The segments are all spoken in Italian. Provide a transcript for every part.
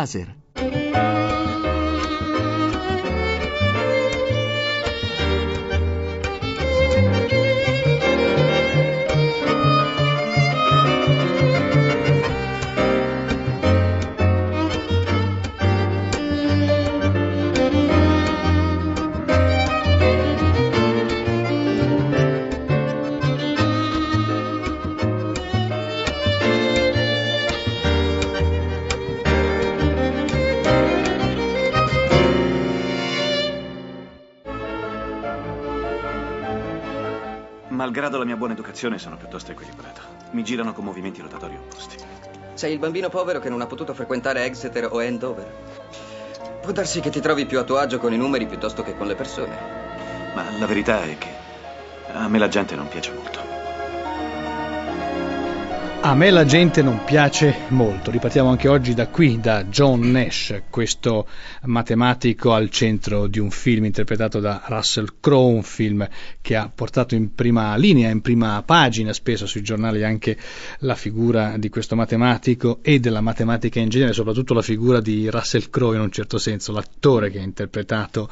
laser. Malgrado la mia buona educazione, sono piuttosto equilibrato. Mi girano con movimenti rotatori opposti. Sei il bambino povero che non ha potuto frequentare Exeter o Andover. Può darsi che ti trovi più a tuo agio con i numeri piuttosto che con le persone. Ma la verità è che a me la gente non piace molto. A me la gente non piace molto, ripartiamo anche oggi da qui, da John Nash, questo matematico al centro di un film interpretato da Russell Crowe, un film che ha portato in prima linea, in prima pagina spesso sui giornali anche la figura di questo matematico e della matematica in genere, soprattutto la figura di Russell Crowe in un certo senso, l'attore che ha interpretato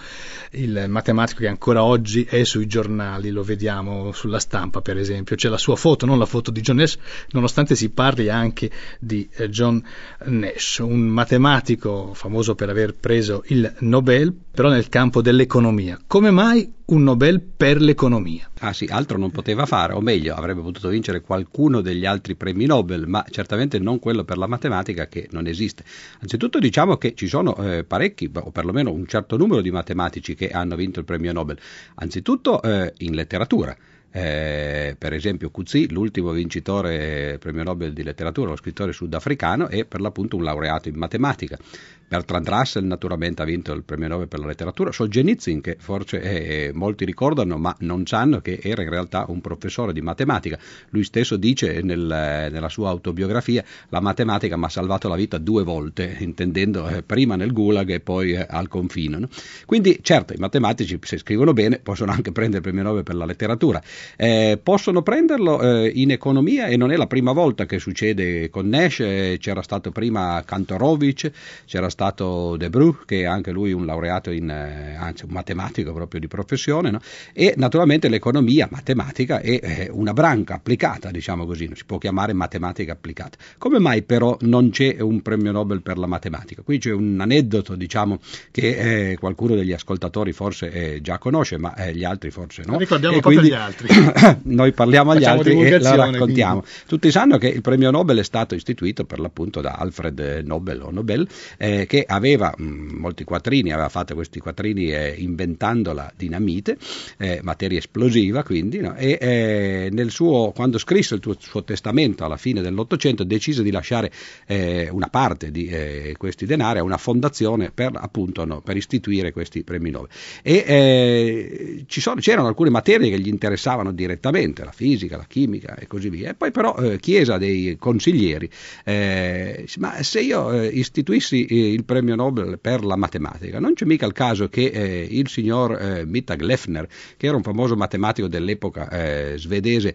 il matematico che ancora oggi è sui giornali, lo vediamo sulla stampa per esempio, c'è la sua foto, non la foto di John Nash, nonostante si parli anche di eh, John Nash, un matematico famoso per aver preso il Nobel, però nel campo dell'economia. Come mai un Nobel per l'economia? Ah sì, altro non poteva fare, o meglio, avrebbe potuto vincere qualcuno degli altri premi Nobel, ma certamente non quello per la matematica che non esiste. Anzitutto diciamo che ci sono eh, parecchi, o perlomeno un certo numero di matematici che hanno vinto il premio Nobel, anzitutto eh, in letteratura. Eh, per esempio Cuzi, l'ultimo vincitore premio Nobel di letteratura, lo scrittore sudafricano, è per l'appunto un laureato in matematica. Bertrand Russell naturalmente ha vinto il premio Nobel per la letteratura, Solzhenitsyn che forse eh, molti ricordano ma non sanno che era in realtà un professore di matematica, lui stesso dice nel, nella sua autobiografia la matematica mi ha salvato la vita due volte, intendendo eh, prima nel gulag e poi eh, al confino. No? Quindi certo i matematici se scrivono bene possono anche prendere il premio Nobel per la letteratura, eh, possono prenderlo eh, in economia e non è la prima volta che succede con Nash, eh, c'era stato prima Kantorowicz, c'era stato De Bru, che è anche lui un laureato in, eh, anzi un matematico proprio di professione, no? e naturalmente l'economia matematica è eh, una branca applicata, diciamo così, non si può chiamare matematica applicata. Come mai però non c'è un premio Nobel per la matematica? Qui c'è un aneddoto, diciamo, che qualcuno degli ascoltatori forse già conosce, ma gli altri forse no. Ricordiamo e proprio quindi agli altri. noi parliamo agli Facciamo altri e la raccontiamo. quindi. Tutti sanno che il premio Nobel è stato istituito per l'appunto da Alfred Nobel o Nobel, eh, che aveva mh, molti quattrini, aveva fatto questi quattrini eh, inventando la dinamite, eh, materia esplosiva quindi, no? e eh, nel suo, quando scrisse il tuo- suo testamento alla fine dell'Ottocento decise di lasciare eh, una parte di eh, questi denari a una fondazione per appunto no, per istituire questi premi Nobel. E ci sono- c'erano alcune materie che gli interessavano direttamente, la fisica, la chimica e così via. E poi però eh, chiesa dei consiglieri, eh, ma se io eh, istituissi eh, il premio Nobel per la matematica, non c'è mica il caso che eh, il signor eh, Mittag Leffner, che era un famoso matematico dell'epoca svedese,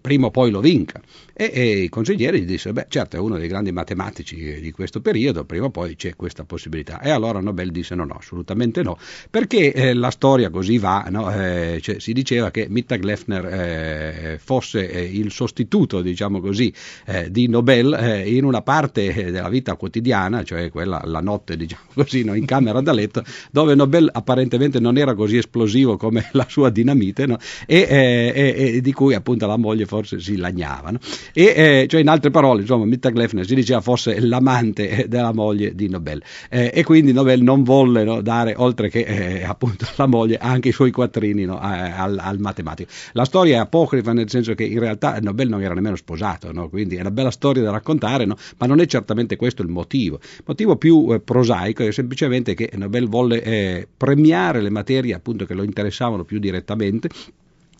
prima o poi lo vinca. E, e i consiglieri gli dissero, beh certo è uno dei grandi matematici di questo periodo, prima o poi c'è questa possibilità. E allora Nobel disse no, no, assolutamente no, perché la storia così va, no? Cioè, si diceva che Mittag Leffner eh, fosse eh, il sostituto, diciamo così, eh, di Nobel in una parte della vita quotidiana, cioè quella la notte, diciamo così, no? in camera da letto, dove Nobel apparentemente non era così esplosivo come la sua dinamite, no? e, e- di cui appunto la moglie forse si lagnava. no? E, cioè in altre parole, insomma, Mittag Leffner si diceva fosse l'amante della moglie di Nobel e quindi Nobel non volle dare, oltre che appunto alla moglie, anche i suoi quattrini al, al matematico. La storia è apocrifa nel senso che in realtà Nobel non era nemmeno sposato, no? quindi è una bella storia da raccontare, no? ma non è certamente questo il motivo. Il motivo più eh, prosaico è semplicemente che Nobel volle eh, premiare le materie appunto che lo interessavano più direttamente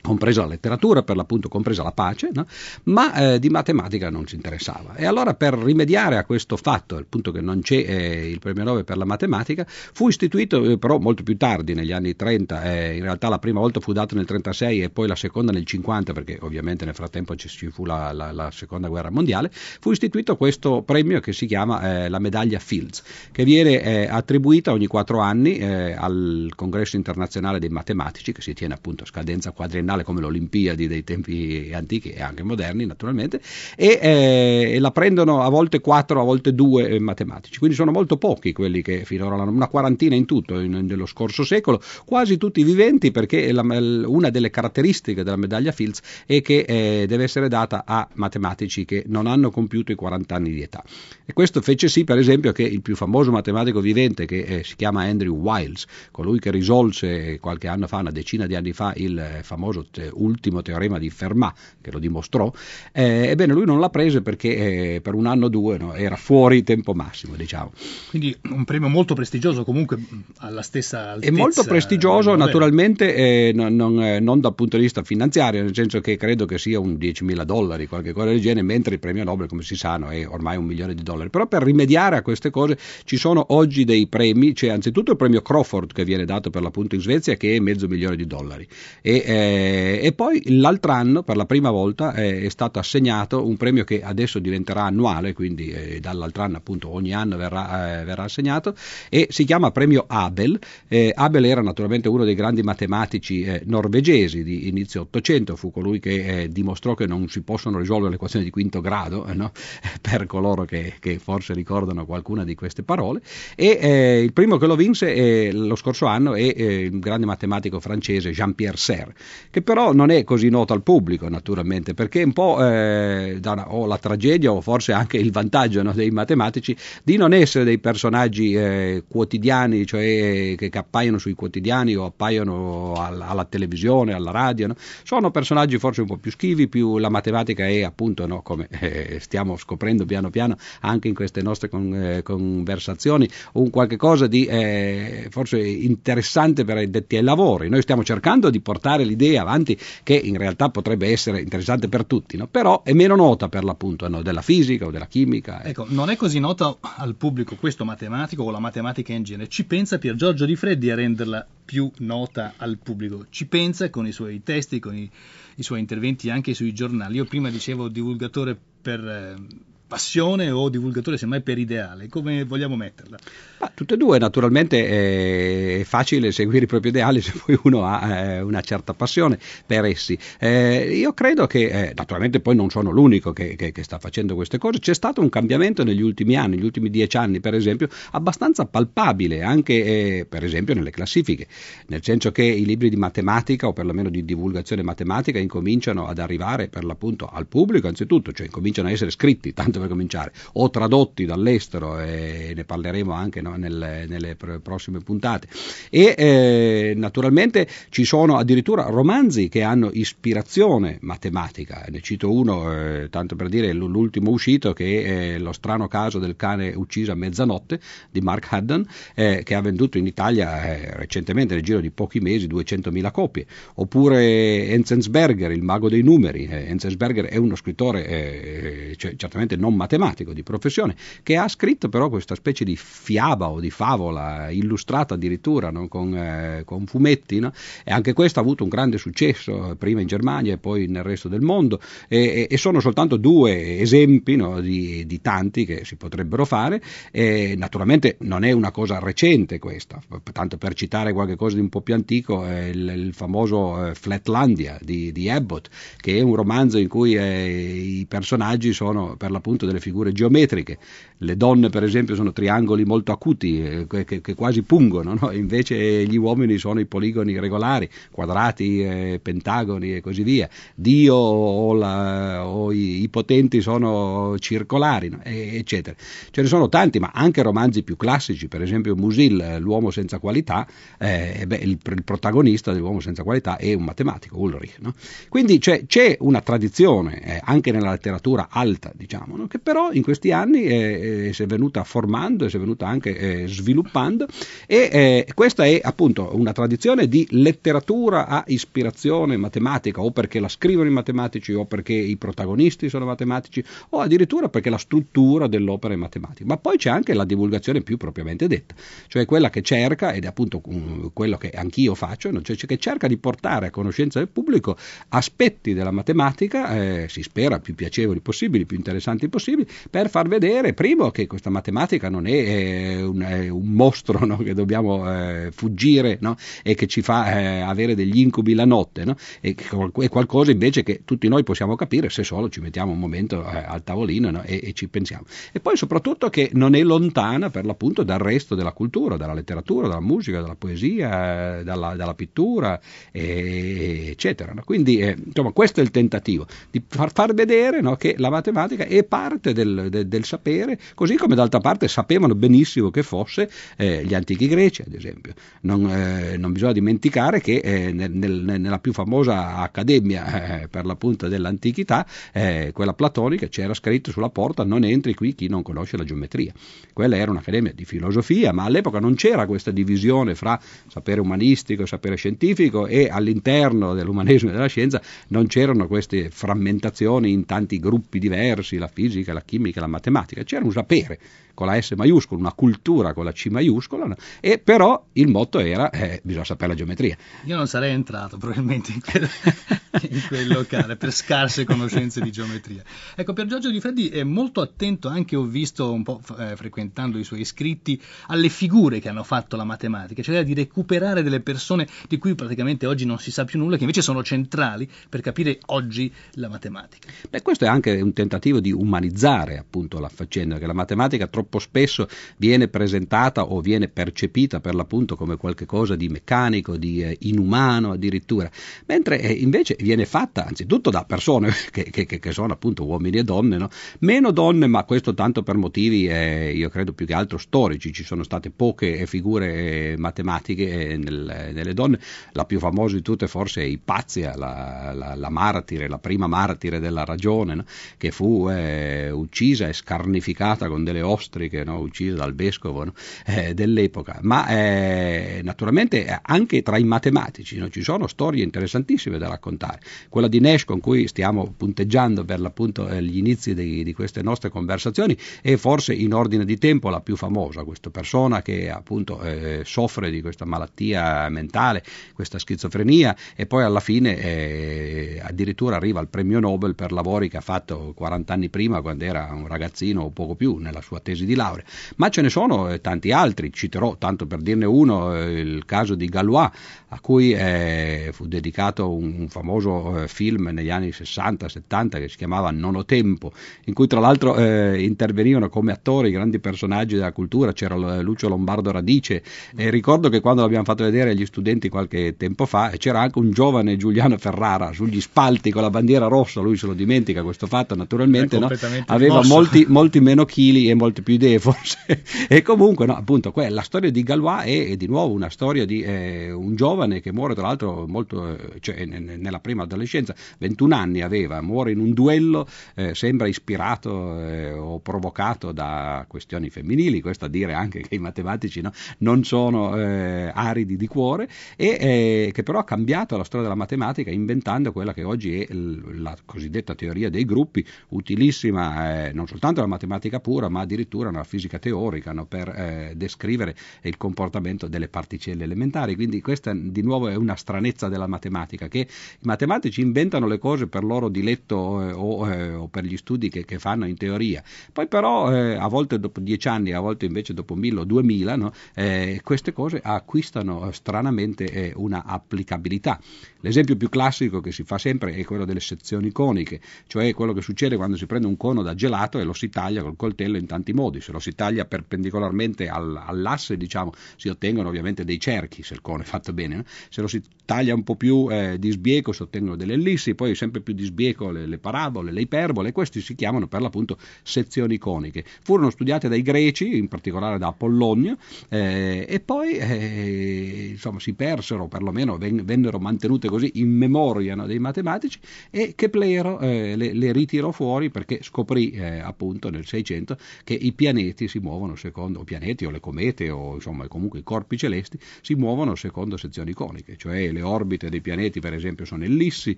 compresa la letteratura, per l'appunto compresa la pace, no? ma eh, di matematica non si interessava. E allora per rimediare a questo fatto, al punto che non c'è eh, il premio Nobel per la matematica, fu istituito eh, però molto più tardi, negli anni 30, eh, in realtà la prima volta fu dato nel 36 e poi la seconda nel 50, perché ovviamente nel frattempo ci fu la, la, la seconda guerra mondiale, fu istituito questo premio che si chiama eh, la medaglia Fields, che viene eh, attribuita ogni quattro anni al Congresso internazionale dei matematici, che si tiene appunto a scadenza quadriennale biennale come l'Olimpiadi dei tempi antichi e anche moderni naturalmente e, eh, e la prendono a volte quattro, a volte due eh, matematici, quindi sono molto pochi quelli che finora l'hanno, una quarantina in tutto in, nello scorso secolo, quasi tutti viventi perché la, una delle caratteristiche della medaglia Fields è che eh, deve essere data a matematici che non hanno compiuto i 40 anni di età. E questo fece sì per esempio che il più famoso matematico vivente che eh, si chiama Andrew Wiles, colui che risolse qualche anno fa, una decina di anni fa, il eh, famoso famoso te- ultimo teorema di Fermat, che lo dimostrò, eh, ebbene lui non l'ha preso perché eh, per un anno o due no, era fuori tempo massimo, diciamo. Quindi un premio molto prestigioso comunque alla stessa altezza. È molto prestigioso naturalmente eh, non, non, eh, non, dal punto di vista finanziario, nel senso che credo che sia un 10.000 dollari, qualche cosa del genere, mentre il premio Nobel, come si sa, no, è ormai un milione di dollari. Però per rimediare a queste cose ci sono oggi dei premi, c'è anzitutto il premio Crawford che viene dato per l'appunto in Svezia che è mezzo milione di dollari e, eh, e poi l'altro anno, per la prima volta, eh, è stato assegnato un premio che adesso diventerà annuale, quindi eh, dall'altro anno appunto ogni anno verrà, eh, verrà assegnato, e si chiama premio Abel. Eh, Abel era naturalmente uno dei grandi matematici eh, norvegesi di inizio Ottocento, fu colui che dimostrò che non si possono risolvere le equazioni di quinto grado, no? per coloro che, che, forse ricordano qualcuna di queste parole, e il primo che lo vinse lo scorso anno è il grande matematico francese Jean-Pierre Serre, che però non è così noto al pubblico naturalmente, perché un po' eh, una, o la tragedia o forse anche il vantaggio no, dei matematici di non essere dei personaggi eh, quotidiani, cioè che, che, appaiono sui quotidiani o appaiono alla, alla televisione, alla radio, no? sono personaggi forse un po' più schivi, più la matematica è appunto, no, come eh, stiamo scoprendo piano piano anche in queste nostre con, eh, conversazioni, un qualche cosa di eh, forse interessante per i detti ai lavori. Noi stiamo cercando di portare l'idea avanti che in realtà potrebbe essere interessante per tutti, no? però è meno nota per l'appunto no? della fisica o della chimica. Ecco, non è così nota al pubblico questo matematico o la matematica in genere. Ci pensa Pier Giorgio Di Freddi a renderla più nota al pubblico. Ci pensa con i suoi testi, con i, i suoi interventi anche sui giornali. Io prima dicevo divulgatore per... Eh, passione o divulgatore semmai per ideale? Come vogliamo metterla? Ah, tutte e due, naturalmente è facile seguire i propri ideali se poi uno ha eh, una certa passione per essi. Eh, io credo che, eh, naturalmente poi non sono l'unico che, che, che, sta facendo queste cose, c'è stato un cambiamento negli ultimi anni, negli ultimi dieci anni per esempio, abbastanza palpabile anche eh, per esempio nelle classifiche, nel senso che i libri di matematica o perlomeno di divulgazione matematica incominciano ad arrivare per l'appunto al pubblico anzitutto, cioè incominciano a essere scritti, tanto per cominciare, o tradotti dall'estero, e ne parleremo anche no, nelle, nelle, prossime puntate. E eh, naturalmente ci sono addirittura romanzi che hanno ispirazione matematica, ne cito uno, eh, tanto per dire l'ultimo uscito, che è Lo strano caso del cane ucciso a mezzanotte di Mark Haddon, eh, che ha venduto in Italia eh, recentemente, nel giro di pochi mesi, 200.000 copie. Oppure Enzensberger, il mago dei numeri. Eh, Enzensberger è uno scrittore eh, cioè, certamente non matematico di professione, che ha scritto però questa specie di fiaba o di favola illustrata addirittura no? con, eh, con, fumetti, no? e anche questo ha avuto un grande successo prima in Germania e poi nel resto del mondo, e, e sono soltanto due esempi no? di, di, tanti che si potrebbero fare, e naturalmente non è una cosa recente questa, tanto per citare qualche cosa di un po' più antico, eh, il, il, famoso eh, Flatlandia di, di, Abbott, che è un romanzo in cui eh, i personaggi sono per l'appunto appunto delle figure geometriche. Le donne, per esempio, sono triangoli molto acuti eh, che, che, quasi pungono, no? invece gli uomini sono i poligoni regolari, quadrati, eh, pentagoni e così via. Dio o, la, o i, i, potenti sono circolari, no? e, eccetera. Ce ne sono tanti, ma anche romanzi più classici, per esempio Musil, L'uomo senza qualità, eh, beh, il, il, protagonista dell'uomo senza qualità è un matematico, Ulrich. No? Quindi cioè, c'è una tradizione, eh, anche nella letteratura alta, diciamo, che però in questi anni eh, eh, si è venuta formando e si è venuta anche eh, sviluppando e eh, questa è appunto una tradizione di letteratura a ispirazione matematica o perché la scrivono i matematici o perché i protagonisti sono matematici o addirittura perché la struttura dell'opera è matematica. Ma poi c'è anche la divulgazione più propriamente detta, cioè quella che cerca, ed è appunto mm, quello che anch'io faccio, cioè che cerca di portare a conoscenza del pubblico aspetti della matematica, eh, si spera più piacevoli possibili, più interessanti possibili, per far vedere, primo, che questa matematica non è, eh, un, è un, mostro no? che dobbiamo eh, fuggire no? e che ci fa eh, avere degli incubi la notte, no? e è qualcosa invece che tutti noi possiamo capire se solo ci mettiamo un momento eh, al tavolino e, e, ci pensiamo. E poi soprattutto che non è lontana per l'appunto dal resto della cultura, dalla letteratura, dalla musica, dalla poesia, dalla, dalla pittura, eccetera. Quindi eh, insomma, questo è il tentativo di far, far vedere che la matematica è parte del, del, del, sapere, così come d'altra parte sapevano benissimo che fosse eh, gli antichi greci, ad esempio. Non, eh, non bisogna dimenticare che eh, nel, nel, nella più famosa accademia eh, per l'appunto dell'antichità, eh, quella platonica, c'era scritto sulla porta non entri qui chi non conosce la geometria. Quella era un'accademia di filosofia, ma all'epoca non c'era questa divisione fra sapere umanistico e sapere scientifico e all'interno dell'umanesimo e della scienza non c'erano queste frammentazioni in tanti gruppi diversi, la fisica, la chimica, la matematica, c'era un sapere con la S maiuscola, una cultura con la C maiuscola, no? e però il motto era eh, bisogna sapere la geometria. Io non sarei entrato probabilmente in quel, in quel locale per scarse conoscenze di geometria. Ecco, per Giorgio Di Freddi è molto attento, anche ho visto un po' eh, frequentando i suoi scritti, alle figure che hanno fatto la matematica, cioè di recuperare delle persone di cui praticamente oggi non si sa più nulla, che invece sono centrali per capire oggi la matematica. Beh, questo è anche un tentativo di umanizzare appunto la faccenda, che la matematica troppo spesso viene presentata o viene percepita per l'appunto come qualcosa di meccanico, di eh, inumano addirittura, mentre eh, invece viene fatta anzitutto da persone che, che, che sono appunto uomini e donne, no? meno donne, ma questo tanto per motivi, eh, io credo più che altro storici, ci sono state poche figure matematiche nel, nelle donne, la più famosa di tutte forse è Ipazia, la, la, la martire, la prima martire della ragione, no? che fu eh, uccisa e scarnificata con delle ostriche no, uccise dal vescovo no, eh, dell'epoca, ma eh, naturalmente anche tra i matematici no, ci sono storie interessantissime da raccontare. Quella di Nash con cui stiamo punteggiando per l'appunto eh, gli inizi di, di, queste nostre conversazioni è forse in ordine di tempo la più famosa, questa persona che appunto eh, soffre di questa malattia mentale, questa schizofrenia e poi alla fine eh, addirittura arriva al premio Nobel per lavori che ha fatto 40 anni prima quando era un ragazzino o poco più nella sua tesi di laurea, ma ce ne sono eh, tanti altri, citerò tanto per dirne uno eh, il caso di Galois, a cui eh, fu dedicato un, un famoso eh, film negli anni 60-70 che si chiamava Non ho tempo, in cui tra l'altro eh, intervenivano come attori grandi personaggi della cultura, c'era Lucio Lombardo Radice, e ricordo che quando l'abbiamo fatto vedere agli studenti qualche tempo fa c'era anche un giovane Giuliano Ferrara sugli spalti con la bandiera rossa, lui se lo dimentica questo fatto naturalmente, no? aveva molti, molti meno chili e molti più idee forse. comunque, no, appunto, la storia di Galois è, è, di nuovo una storia di eh, un giovane che muore, tra l'altro, molto, eh, cioè, n- nella prima adolescenza, 21 anni aveva, muore in un duello, eh, sembra ispirato eh, o provocato da questioni femminili, questo a dire anche che i matematici no, non sono eh, aridi di cuore, e eh, che però ha cambiato la storia della matematica inventando quella che oggi è l- la cosiddetta teoria dei gruppi, utilissima non soltanto la matematica pura, ma addirittura una fisica teorica no, per eh, descrivere il comportamento delle particelle elementari. Quindi questa di nuovo è una stranezza della matematica, che i matematici inventano le cose per loro diletto eh, o, eh, o, per gli studi che, che, fanno in teoria. Poi però eh, a volte dopo dieci anni, a volte invece dopo mille o duemila, no, eh, queste cose acquistano eh, stranamente una applicabilità. L'esempio più classico che si fa sempre è quello delle sezioni coniche, cioè quello che succede quando si prende un cono da gelato e lo si taglia col coltello in tanti modi. Se lo si taglia perpendicolarmente al, all'asse, diciamo, si ottengono ovviamente dei cerchi, se il cono è fatto bene. No? Se lo si taglia un po' più eh, di sbieco si ottengono delle ellissi, poi sempre più di sbieco le, le parabole, le iperbole, questi si chiamano per l'appunto sezioni coniche. Furono studiate dai greci, in particolare da Apollonio, eh, e poi eh, insomma, si persero, perlomeno ven- vennero mantenute così in memoria no, dei matematici e Keplero eh, le, le, ritirò fuori perché scoprì eh, appunto nel 600 che i pianeti si muovono secondo, o pianeti o le comete o insomma comunque i corpi celesti si muovono secondo sezioni coniche, cioè le orbite dei pianeti per esempio sono ellissi,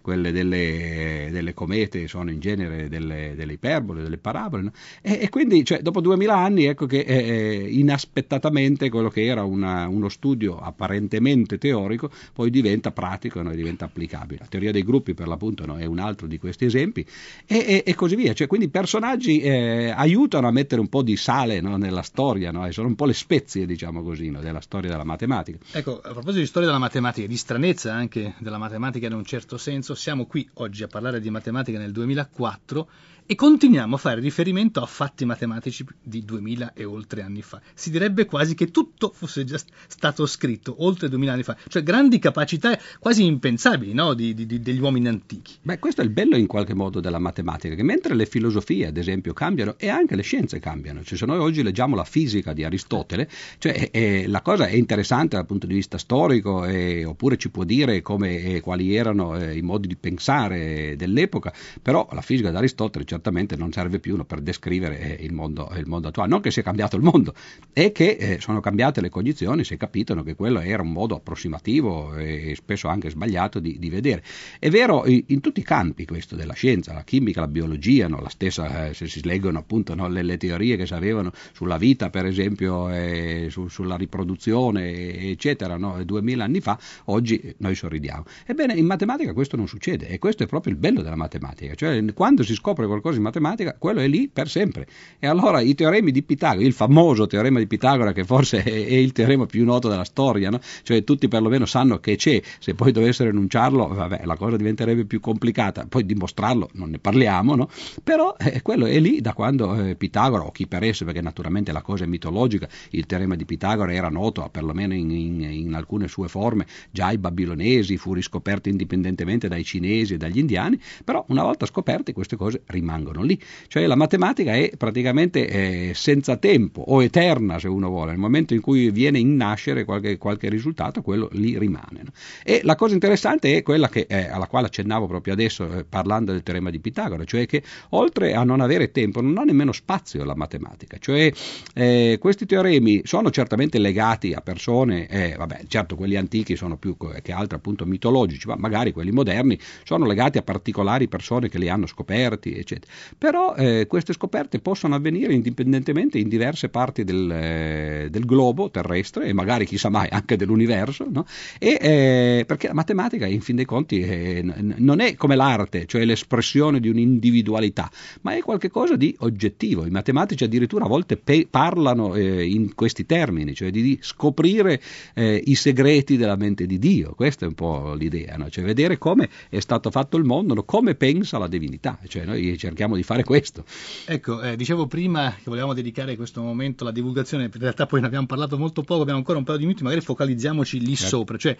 quelle delle, delle comete sono in genere delle, delle iperbole, delle parabole, no? e, e, quindi cioè, dopo duemila anni ecco che eh, inaspettatamente quello che era una, uno studio apparentemente teorico poi diventa pratico no? e diventa applicabile. La teoria dei gruppi per l'appunto no? è un altro di questi esempi e, e, e così via, cioè, quindi i personaggi eh, aiutano a mettere un po' di sale nella storia, e sono un po' le spezie diciamo così della storia della matematica. Ecco, a proposito di storia della matematica, di stranezza anche della matematica in un certo senso, siamo qui oggi a parlare di matematica nel 2004 e continuiamo a fare riferimento a fatti matematici di 2000 e oltre anni fa. Si direbbe quasi che tutto fosse già stato scritto oltre 2000 anni fa, cioè grandi capacità quasi impensabili no? di, di, degli uomini antichi. Beh, questo è il bello in qualche modo della matematica, che mentre le filosofie, ad esempio, cambiano e anche le scienze cambiano, cioè se noi oggi leggiamo la fisica di Aristotele, cioè, eh, la cosa è interessante dal punto di vista storico, eh, oppure ci può dire come, eh, quali erano eh, i modi di pensare dell'epoca, però la fisica di Aristotele certamente non serve più per descrivere eh, il mondo, il mondo, attuale. Non che sia cambiato il mondo, è che eh, sono cambiate le cognizioni, si è capito che quello era un modo approssimativo e spesso anche sbagliato di, di vedere. È vero in, tutti i campi questo della scienza, la chimica, la biologia, no? la stessa, eh, se si leggono appunto no? le, le, teorie che si avevano sulla vita, per esempio, eh, su, sulla riproduzione, eccetera, no? duemila anni fa, oggi noi sorridiamo. Ebbene, in matematica questo non succede e questo è proprio il bello della matematica, cioè quando si scopre qualcosa qualcosa in matematica, quello è lì per sempre. E allora i teoremi di Pitagora, il famoso teorema di Pitagora, che forse è, il teorema più noto della storia, no? cioè tutti perlomeno sanno che c'è, se poi dovessero enunciarlo, vabbè, la cosa diventerebbe più complicata, poi dimostrarlo non ne parliamo, no? però eh, quello è lì da quando eh, Pitagora, o chi per esso, perché naturalmente la cosa è mitologica, il teorema di Pitagora era noto, perlomeno in, in, in alcune sue forme, già ai babilonesi, fu riscoperto indipendentemente dai cinesi e dagli indiani, però una volta scoperte queste cose rimangono rimangono lì. Cioè la matematica è praticamente eh, senza tempo o eterna se uno vuole, nel momento in cui viene in nascere qualche, qualche risultato, quello lì rimane. No? E la cosa interessante è quella che, eh, alla quale accennavo proprio adesso eh, parlando del teorema di Pitagora, cioè che oltre a non avere tempo non ha nemmeno spazio la matematica, cioè eh, questi teoremi sono certamente legati a persone, eh, vabbè certo quelli antichi sono più che altro appunto mitologici, ma magari quelli moderni sono legati a particolari persone che li hanno scoperti, eccetera. Però eh, queste scoperte possono avvenire indipendentemente in diverse parti del, eh, del globo terrestre e magari chissà mai anche dell'universo, no? e, eh, perché la matematica in fin dei conti eh, non è come l'arte, cioè l'espressione di un'individualità, ma è qualcosa di oggettivo. I matematici addirittura a volte pe- parlano eh, in questi termini, cioè di, scoprire eh, i segreti della mente di Dio. Questa è un po' l'idea, no? cioè vedere come è stato fatto il mondo, come pensa la divinità. Cioè noi cerchiamo cerchiamo di fare questo. Ecco, eh, dicevo prima che volevamo dedicare questo momento alla divulgazione, in realtà poi ne abbiamo parlato molto poco, abbiamo ancora un paio di minuti, magari focalizziamoci lì certo. sopra, cioè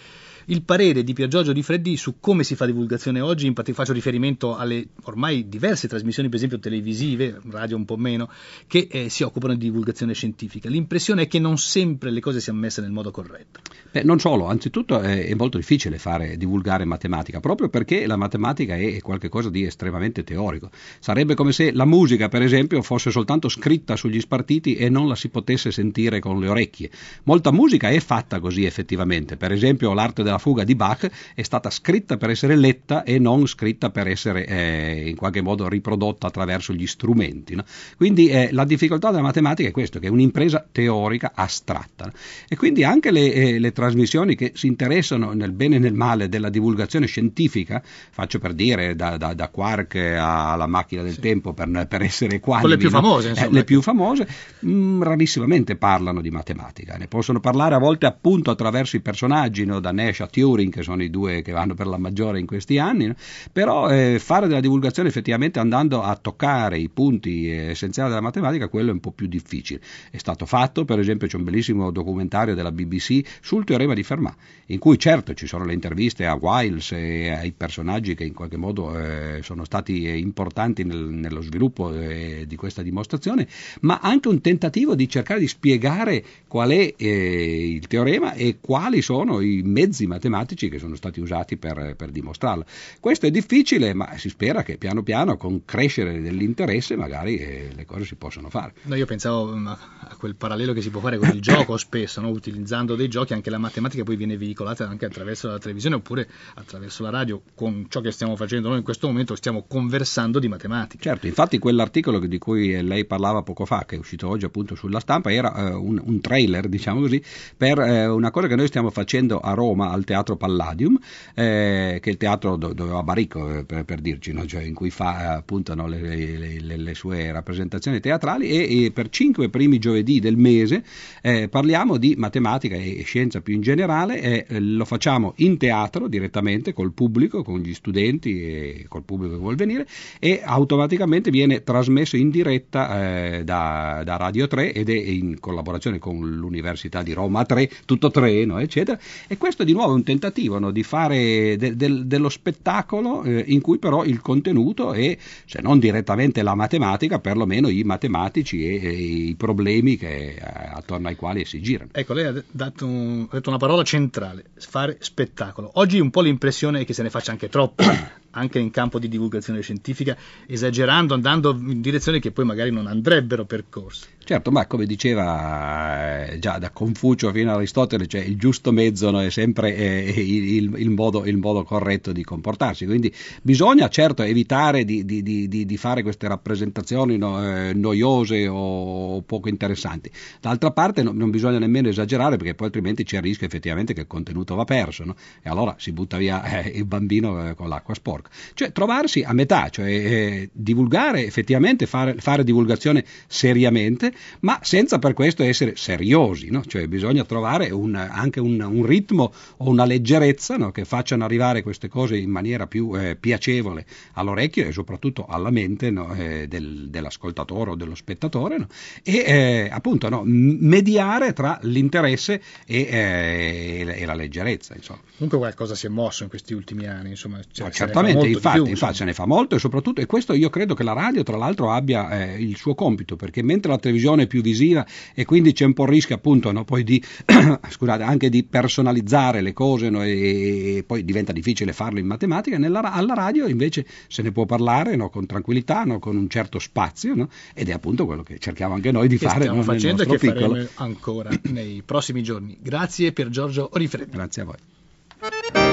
il parere di Pier Giorgio di Freddi su come si fa divulgazione oggi, in particolare faccio riferimento alle ormai diverse trasmissioni, per esempio televisive, radio un po' meno, che eh, si occupano di divulgazione scientifica. L'impressione è che non sempre le cose siano messe nel modo corretto. Beh, non solo, anzitutto è, è molto difficile fare divulgare matematica, proprio perché la matematica è qualcosa di estremamente teorico. Sarebbe come se la musica, per esempio, fosse soltanto scritta sugli spartiti e non la si potesse sentire con le orecchie. Molta musica è fatta così effettivamente. Per esempio, l'arte della fuga di Bach è stata scritta per essere letta e non scritta per essere eh, in qualche modo riprodotta attraverso gli strumenti. No? Quindi eh, la difficoltà della matematica è questo, che è un'impresa teorica astratta. E quindi anche le, eh, le trasmissioni che si interessano nel bene e nel male della divulgazione scientifica, faccio per dire da, da, da Quark alla macchina del sì. tempo per, per essere quali. Le più famose, eh, le più famose, mh, rarissimamente parlano di matematica. Ne possono parlare a volte appunto attraverso i personaggi, no? da Nash a Turing, che sono i due che vanno per la maggiore in questi anni, no? però eh, fare della divulgazione effettivamente andando a toccare i punti eh, essenziali della matematica, quello è un po' più difficile. È stato fatto, per esempio, c'è un bellissimo documentario della BBC sul teorema di Fermat, in cui certo ci sono le interviste a Wiles e ai personaggi che in qualche modo eh, sono stati importanti avanti nel, nello sviluppo eh, di questa dimostrazione, ma anche un tentativo di cercare di spiegare qual è eh, il teorema e quali sono i mezzi matematici che sono stati usati per, per dimostrarlo. Questo è difficile, ma si spera che piano piano con crescere dell'interesse magari eh, le cose si possano fare. No, io pensavo mm, a quel parallelo che si può fare con il gioco spesso, no? utilizzando dei giochi anche la matematica poi viene veicolata anche attraverso la televisione oppure attraverso la radio, con ciò che stiamo facendo noi in questo momento stiamo conversando di matematica. Certo, infatti quell'articolo di cui lei parlava poco fa, che è uscito oggi appunto sulla stampa, era eh, un, un, trailer, diciamo così, per eh, una cosa che noi stiamo facendo a Roma al Teatro Palladium, eh, che è il teatro do, dove va Baricco, eh, per, per dirci, no? cioè in cui fa eh, appunto no, le, le, le, le, sue rappresentazioni teatrali e, e, per cinque primi giovedì del mese eh, parliamo di matematica e scienza più in generale, lo facciamo in teatro direttamente col pubblico, con gli studenti e col pubblico che vuol venire e automaticamente viene trasmesso in diretta eh, da, da, Radio 3 ed è in collaborazione con l'Università di Roma 3, tutto treno, eccetera. E questo di nuovo è un tentativo no, di fare de, de, dello spettacolo eh, in cui però il contenuto è, se non direttamente la matematica, perlomeno i matematici e, e i problemi che, eh, attorno ai quali si girano. Ecco, lei ha, dato un, ha detto una parola centrale, fare spettacolo. Oggi un po' l'impressione è che se ne faccia anche troppo. anche in campo di divulgazione scientifica, esagerando, andando in direzioni che poi magari non andrebbero percorse. Certo, ma come diceva eh, già da Confucio fino a Aristotele, cioè il giusto mezzo no, è sempre eh, il, il, modo, il, modo, corretto di comportarsi, quindi bisogna certo evitare di, di, di, di fare queste rappresentazioni no, eh, noiose o poco interessanti. D'altra parte no, non bisogna nemmeno esagerare perché poi altrimenti c'è il rischio effettivamente che il contenuto va perso e allora si butta via eh, il bambino eh, con l'acqua sporca. Cioè trovarsi a metà, cioè eh, divulgare effettivamente, fare, fare divulgazione seriamente ma senza per questo essere seriosi, no? cioè bisogna trovare un, anche un, un, ritmo o una leggerezza no? che facciano arrivare queste cose in maniera più eh, piacevole all'orecchio e soprattutto alla mente no? eh, del, dell'ascoltatore o dello spettatore e eh, appunto mediare tra l'interesse e, eh, e la leggerezza. Insomma. Comunque qualcosa si è mosso in questi ultimi anni, insomma, cioè, certamente, infatti, più, infatti se ne fa molto e soprattutto, e questo io credo che la radio tra l'altro abbia eh, il suo compito, perché mentre la televisione televisione più visiva e quindi c'è un po' il rischio appunto no, poi di, scusate, anche di personalizzare le cose no, e, e, poi diventa difficile farlo in matematica, Nella, alla radio invece se ne può parlare no, con tranquillità, con un certo spazio ed è appunto quello che cerchiamo anche noi di che fare stiamo facendo e che piccolo. faremo ancora nei prossimi giorni. Grazie per Giorgio Orifreddi. Grazie a voi.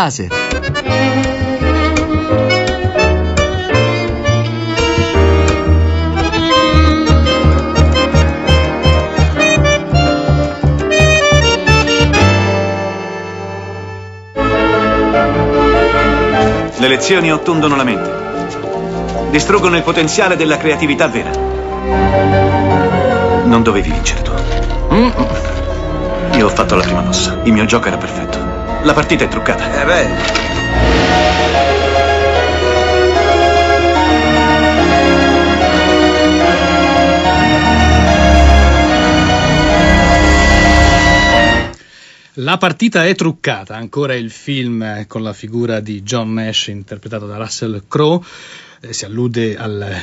Laser. Le lezioni ottondono la mente. Distruggono il potenziale della creatività vera. Non dovevi vincere tu. Mm. Io ho fatto la prima mossa. Il mio gioco era perfetto. La partita è truccata. Eh beh. La partita è truccata, ancora il film con la figura di John Nash interpretato da Russell Crowe, eh, si allude al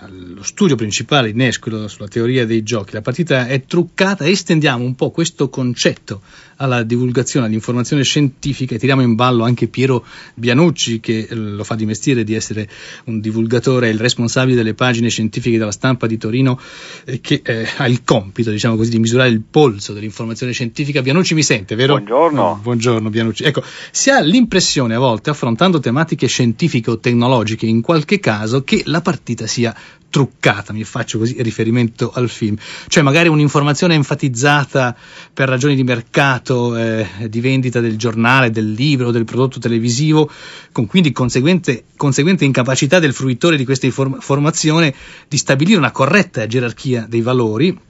allo studio principale di Nesquilo sulla teoria dei giochi, la partita è truccata, estendiamo un po' questo concetto alla divulgazione, all'informazione scientifica e tiriamo in ballo anche Piero Bianucci che eh, lo fa di mestiere di essere un divulgatore, il responsabile delle pagine scientifiche della stampa di Torino eh, che eh, ha il compito, diciamo così, di misurare il polso dell'informazione scientifica. Bianucci mi sente, vero? Buongiorno. No, buongiorno Bianucci. Ecco, si ha l'impressione a volte affrontando tematiche scientifiche o tecnologiche in qualche caso che la partita sia truccata, mi faccio così riferimento al film, cioè magari un'informazione enfatizzata per ragioni di mercato, eh, di vendita del giornale, del libro, del prodotto televisivo, con quindi conseguente, conseguente incapacità del fruitore di questa informazione di stabilire una corretta gerarchia dei valori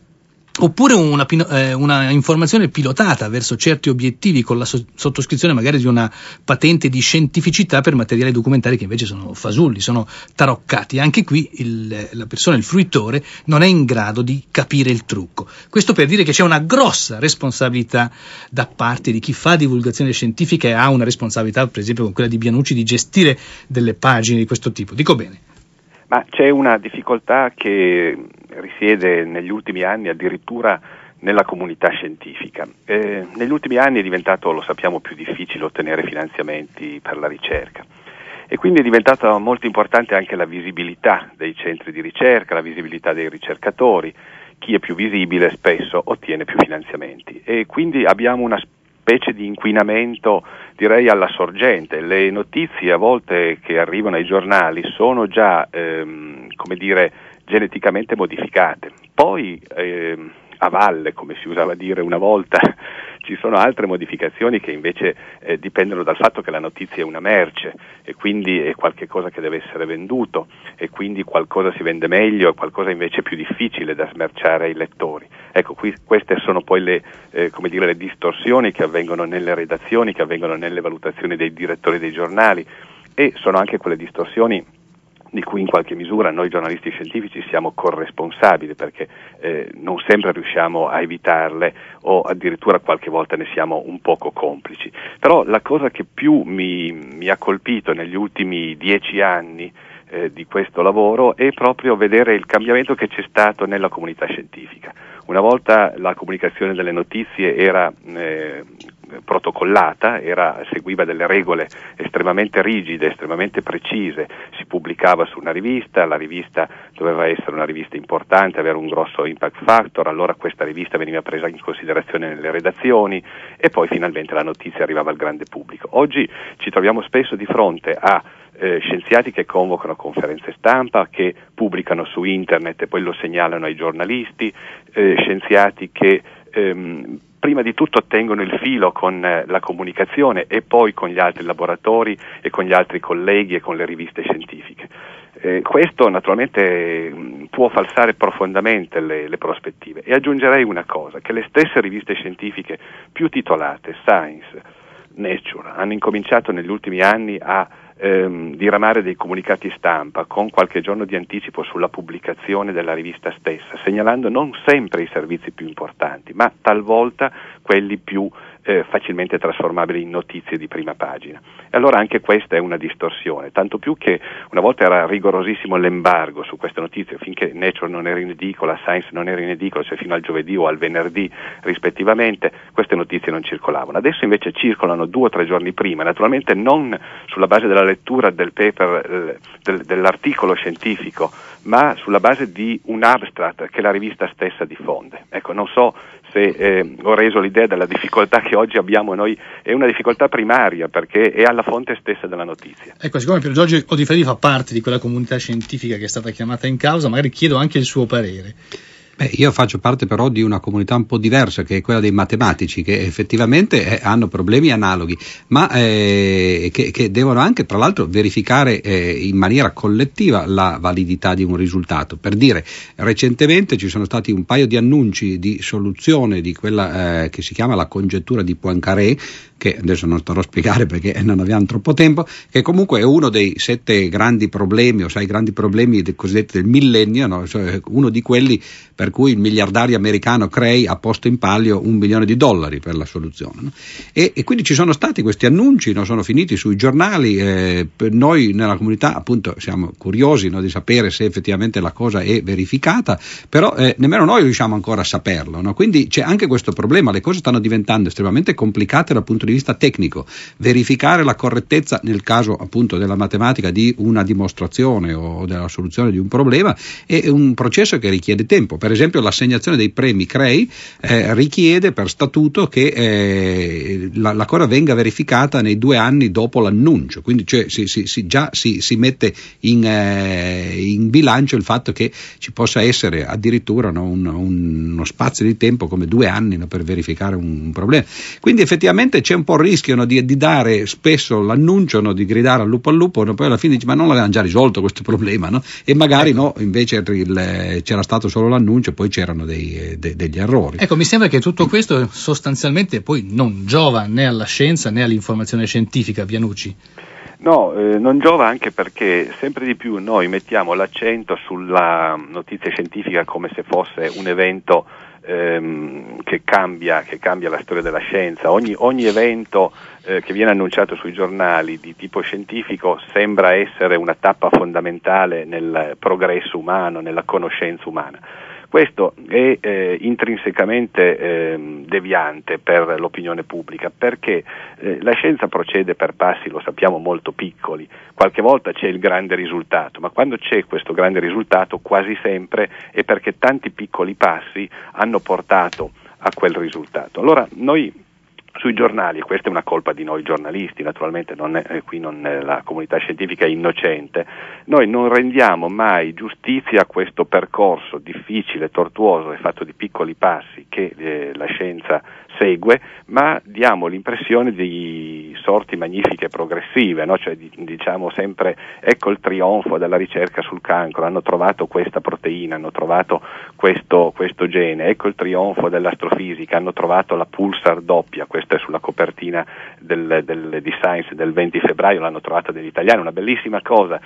oppure una, eh, una, informazione pilotata verso certi obiettivi con la so- sottoscrizione magari di una patente di scientificità per materiali documentari che invece sono fasulli, sono taroccati. Anche qui il, la persona, il fruitore, non è in grado di capire il trucco. Questo per dire che c'è una grossa responsabilità da parte di chi fa divulgazione scientifica e ha una responsabilità, per esempio con quella di Bianucci, di gestire delle pagine di questo tipo. Dico bene. Ma c'è una difficoltà che risiede negli ultimi anni addirittura nella comunità scientifica. Eh, negli ultimi anni è diventato, lo sappiamo, più difficile ottenere finanziamenti per la ricerca e quindi è diventata molto importante anche la visibilità dei centri di ricerca, la visibilità dei ricercatori. Chi è più visibile spesso ottiene più finanziamenti e quindi abbiamo una specie di inquinamento direi alla sorgente. Le notizie a volte che arrivano ai giornali sono già, ehm, come dire, geneticamente modificate. Poi ehm, a valle, come si usava dire una volta, ci sono altre modificazioni che invece eh, dipendono dal fatto che la notizia è una merce e quindi è qualcosa che deve essere venduto e quindi qualcosa si vende meglio e qualcosa invece è più difficile da smerciare ai lettori. Ecco, qui, queste sono poi le, eh, dire, le distorsioni che avvengono nelle redazioni, che avvengono nelle valutazioni dei direttori dei giornali e sono anche quelle distorsioni di cui in qualche misura noi giornalisti scientifici siamo corresponsabili perché eh, non sempre riusciamo a evitarle o addirittura qualche volta ne siamo un poco complici. Però la cosa che più mi, mi ha colpito negli ultimi dieci anni eh, di questo lavoro è proprio vedere il cambiamento che c'è stato nella comunità scientifica. Una volta la comunicazione delle notizie era eh, protocollata, era, seguiva delle regole estremamente rigide, estremamente precise, si pubblicava su una rivista, la rivista doveva essere una rivista importante, avere un grosso impact factor, allora questa rivista veniva presa in considerazione nelle redazioni e poi finalmente la notizia arrivava al grande pubblico. Oggi ci troviamo spesso di fronte a eh, scienziati che convocano conferenze stampa, che pubblicano su internet e poi lo segnalano ai giornalisti, eh, scienziati che ehm, prima di tutto tengono il filo con eh, la comunicazione e poi con gli altri laboratori e con gli altri colleghi e con le riviste scientifiche. Eh, questo naturalmente mh, può falsare profondamente le, le, prospettive e aggiungerei una cosa, che le stesse riviste scientifiche più titolate, Science, Nature, hanno incominciato negli ultimi anni a ehm, diramare dei comunicati stampa con qualche giorno di anticipo sulla pubblicazione della rivista stessa, segnalando non sempre i servizi più importanti, ma talvolta quelli più eh, facilmente trasformabili in notizie di prima pagina. E allora anche questa è una distorsione, tanto più che una volta era rigorosissimo l'embargo su queste notizie, finché Nature non era in edicola, Science non era in edicola, cioè fino al giovedì o al venerdì rispettivamente, queste notizie non circolavano. Adesso invece circolano due o tre giorni prima, naturalmente non sulla base della lettura del paper, eh, del, dell'articolo scientifico, ma sulla base di un abstract che la rivista stessa diffonde. Ecco, non so se eh, ho reso l'idea della difficoltà che oggi abbiamo noi, è una difficoltà primaria perché è alla fonte stessa della notizia. Ecco, siccome Piero Giorgio Odifredi fa parte di quella comunità scientifica che è stata chiamata in causa, magari chiedo anche il suo parere. Beh, io faccio parte però di una comunità un po' diversa che è quella dei matematici che effettivamente eh, hanno problemi analoghi ma eh, che, che, devono anche tra l'altro verificare eh, in maniera collettiva la validità di un risultato. Per dire, recentemente ci sono stati un paio di annunci di soluzione di quella eh, che si chiama la congettura di Poincaré che adesso non starò a spiegare perché non abbiamo troppo tempo, che comunque è uno dei sette grandi problemi o sei grandi problemi del cosiddetti del millennio, no? cioè uno di quelli per cui il miliardario americano Cray ha posto in palio un milione di dollari per la soluzione. No? E, e, quindi ci sono stati questi annunci, no? sono finiti sui giornali, eh, noi nella comunità appunto siamo curiosi di sapere se effettivamente la cosa è verificata, però eh, nemmeno noi riusciamo ancora a saperlo, quindi c'è anche questo problema, le cose stanno diventando estremamente complicate dal punto di vista tecnico, verificare la correttezza nel caso appunto della matematica di una dimostrazione o della soluzione di un problema è un processo che richiede tempo. Per l'assegnazione dei premi CREI eh, richiede per statuto che eh, la, la, cosa venga verificata nei due anni dopo l'annuncio, quindi cioè, si, si, si, già si, mette in, eh, in, bilancio il fatto che ci possa essere addirittura no, un, un, uno spazio di tempo come due anni no, per verificare un, un, problema. Quindi effettivamente c'è un po' il rischio no, di, di, dare spesso l'annuncio, di gridare al lupo al lupo, poi alla fine dici ma non l'avevamo già risolto questo problema e magari ecco. no, invece il, c'era stato solo l'annuncio e poi c'erano dei, de, degli errori. Ecco, mi sembra che tutto questo sostanzialmente poi non giova né alla scienza né all'informazione scientifica, Vianucci. No, eh, non giova anche perché sempre di più noi mettiamo l'accento sulla notizia scientifica come se fosse un evento ehm, che, cambia, che, cambia, la storia della scienza. Ogni, ogni evento eh, che viene annunciato sui giornali di tipo scientifico sembra essere una tappa fondamentale nel progresso umano, nella conoscenza umana. Questo è eh, intrinsecamente eh, deviante per l'opinione pubblica perché eh, la scienza procede per passi, lo sappiamo, molto piccoli. Qualche volta c'è il grande risultato, ma quando c'è questo grande risultato quasi sempre è perché tanti piccoli passi hanno portato a quel risultato. Allora noi sui giornali, e questa è una colpa di noi giornalisti, naturalmente non è, eh, qui non è la comunità scientifica è innocente, noi non rendiamo mai giustizia a questo percorso difficile, tortuoso e fatto di piccoli passi che eh, la scienza segue, ma diamo l'impressione di sorti magnifiche progressive, no? cioè, diciamo sempre ecco il trionfo della ricerca sul cancro, hanno trovato questa proteina, hanno trovato questo, questo gene, ecco il trionfo dell'astrofisica, hanno trovato la pulsar doppia, questa è sulla copertina del, del, di Science del 20 febbraio, l'hanno trovata degli italiani, una bellissima cosa,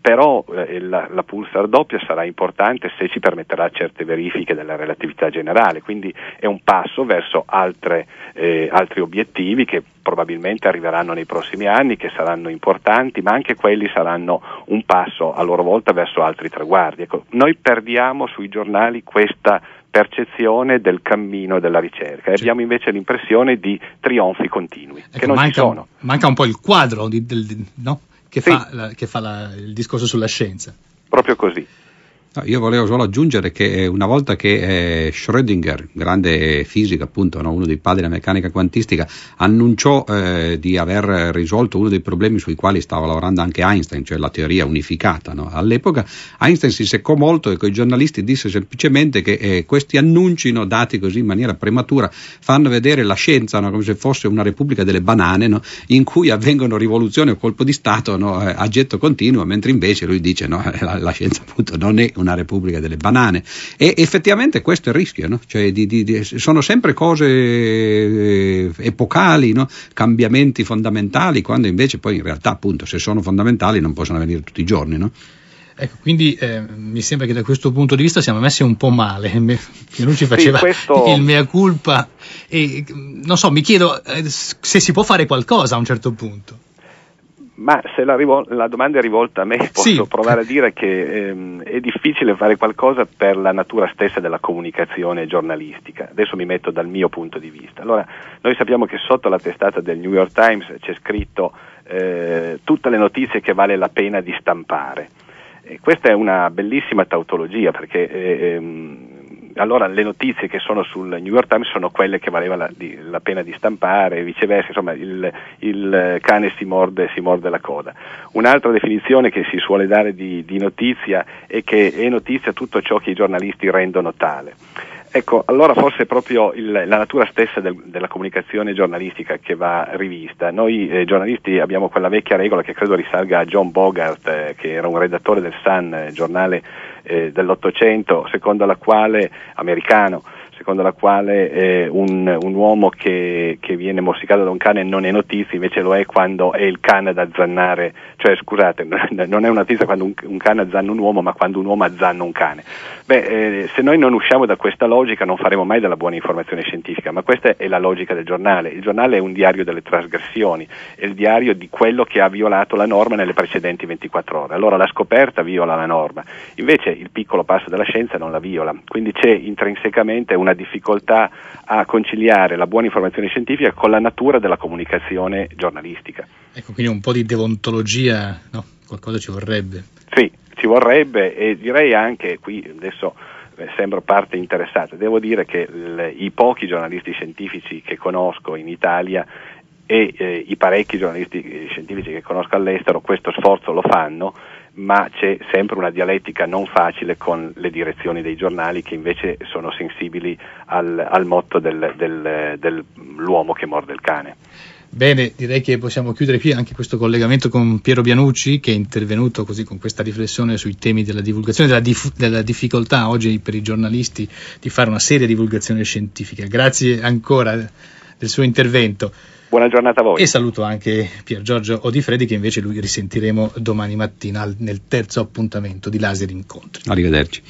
però eh, la, la, pulsar doppia sarà importante se ci permetterà certe verifiche della relatività generale, quindi è un passo verso altre, eh, altri obiettivi che probabilmente arriveranno nei prossimi anni, che saranno importanti, ma anche quelli saranno un passo a loro volta verso altri traguardi. Ecco, noi perdiamo sui giornali questa percezione del cammino della ricerca e abbiamo invece l'impressione di trionfi continui, ecco, che non manca, ci sono. Manca un po' il quadro di, del, no? che sì. fa, la, che fa la, il discorso sulla scienza. Proprio così. No, io volevo solo aggiungere che una volta che eh, Schrödinger, grande fisico appunto, no, uno dei padri della meccanica quantistica, annunciò eh, di aver risolto uno dei problemi sui quali stava lavorando anche Einstein, cioè la teoria unificata, no? all'epoca Einstein si seccò molto e con i giornalisti disse semplicemente che eh, questi annunci dati così in maniera prematura fanno vedere la scienza come se fosse una repubblica delle banane in cui avvengono rivoluzioni o colpo di Stato eh, a getto continuo, mentre invece lui dice no, la, la scienza appunto non è una una repubblica delle banane. E effettivamente questo è il rischio, no? cioè di, di, di, sono sempre cose eh, epocali, no? cambiamenti fondamentali, quando invece poi in realtà appunto se sono fondamentali non possono avvenire tutti i giorni. No? Ecco, quindi eh, mi sembra che da questo punto di vista siamo messi un po' male. Pianucci faceva sì, questo... il mea culpa e non so, mi chiedo eh, se si può fare qualcosa a un certo punto. Ma se la, rivol- la, domanda è rivolta a me, posso sì. provare a dire che ehm, è difficile fare qualcosa per la natura stessa della comunicazione giornalistica. Adesso mi metto dal mio punto di vista. Allora, noi sappiamo che sotto la testata del New York Times c'è scritto eh, tutte le notizie che vale la pena di stampare. E questa è una bellissima tautologia perché eh, ehm, allora le notizie che sono sul New York Times sono quelle che valeva la, di, la pena di stampare e viceversa, insomma il, il cane si morde, si morde, la coda. Un'altra definizione che si suole dare di, di notizia è che è notizia tutto ciò che i giornalisti rendono tale. Ecco, allora forse è proprio il, la natura stessa del, della comunicazione giornalistica che va rivista. Noi eh, giornalisti abbiamo quella vecchia regola che credo risalga a John Bogart, eh, che era un redattore del Sun, eh, giornale eh, dell'Ottocento, secondo la quale, americano, secondo la quale eh, un, un, uomo che, che, viene morsicato da un cane non è notizia, invece lo è quando è il cane ad azzannare, cioè scusate, non è una notizia quando un, un cane azzanna un uomo, ma quando un uomo azzanna un cane. Beh, eh, se noi non usciamo da questa logica non faremo mai della buona informazione scientifica, ma questa è la logica del giornale. Il giornale è un diario delle trasgressioni, è il diario di quello che ha violato la norma nelle precedenti 24 ore. Allora la scoperta viola la norma, invece il piccolo passo della scienza non la viola, quindi c'è intrinsecamente una difficoltà a conciliare la buona informazione scientifica con la natura della comunicazione giornalistica. Ecco, quindi un po' di deontologia, no? qualcosa ci vorrebbe. Sì, ci vorrebbe e direi anche qui adesso eh, sembro parte interessata. Devo dire che l- i pochi giornalisti scientifici che conosco in Italia e eh, i parecchi giornalisti eh, scientifici che conosco all'estero questo sforzo lo fanno, ma c'è sempre una dialettica non facile con le direzioni dei giornali che invece sono sensibili al, al motto del, del, dell'uomo che morde il cane. Bene, direi che possiamo chiudere qui anche questo collegamento con Piero Bianucci che è intervenuto così con questa riflessione sui temi della divulgazione, della, dif- della difficoltà oggi per i giornalisti di fare una seria divulgazione scientifica. Grazie ancora del suo intervento. Buona giornata a voi. E saluto anche Pier Giorgio Odifredi che invece lui risentiremo domani mattina nel terzo appuntamento di Laser Incontri. Arrivederci.